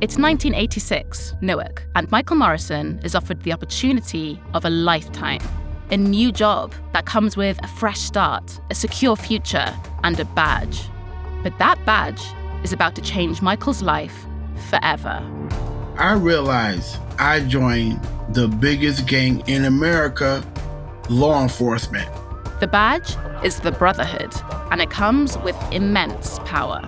It's 1986, Newark, and Michael Morrison is offered the opportunity of a lifetime. A new job that comes with a fresh start, a secure future, and a badge. But that badge is about to change Michael's life forever. I realized I joined the biggest gang in America, law enforcement. The badge is the Brotherhood, and it comes with immense power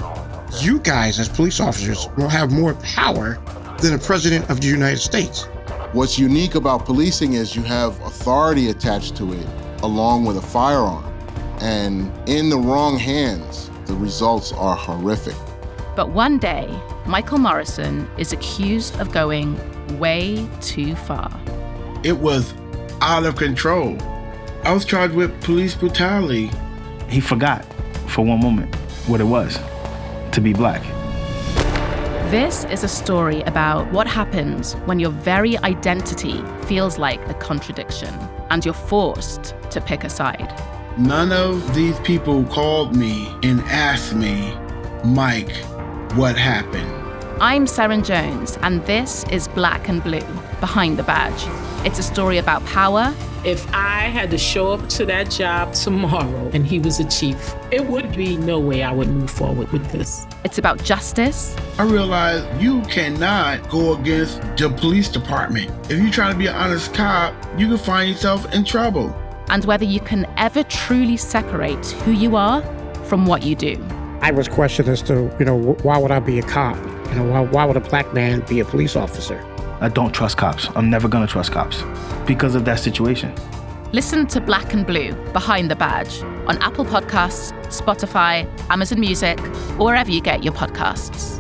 you guys, as police officers, will have more power than the President of the United States. What's unique about policing is you have authority attached to it along with a firearm. And in the wrong hands, the results are horrific. But one day, Michael Morrison is accused of going way too far. It was out of control. I was charged with police brutality. He forgot for one moment what it was to be black. This is a story about what happens when your very identity feels like a contradiction and you're forced to pick a side. None of these people called me and asked me, Mike, what happened? I'm Seren Jones, and this is Black and Blue Behind the Badge. It's a story about power if I had to show up to that job tomorrow and he was a chief, it would be no way I would move forward with this. It's about justice. I realize you cannot go against the police department. If you're trying to be an honest cop, you can find yourself in trouble. And whether you can ever truly separate who you are from what you do. I was questioned as to, you know, why would I be a cop? You know, why, why would a black man be a police officer? I don't trust cops. I'm never gonna trust cops because of that situation. Listen to Black and Blue Behind the Badge on Apple Podcasts, Spotify, Amazon Music, or wherever you get your podcasts.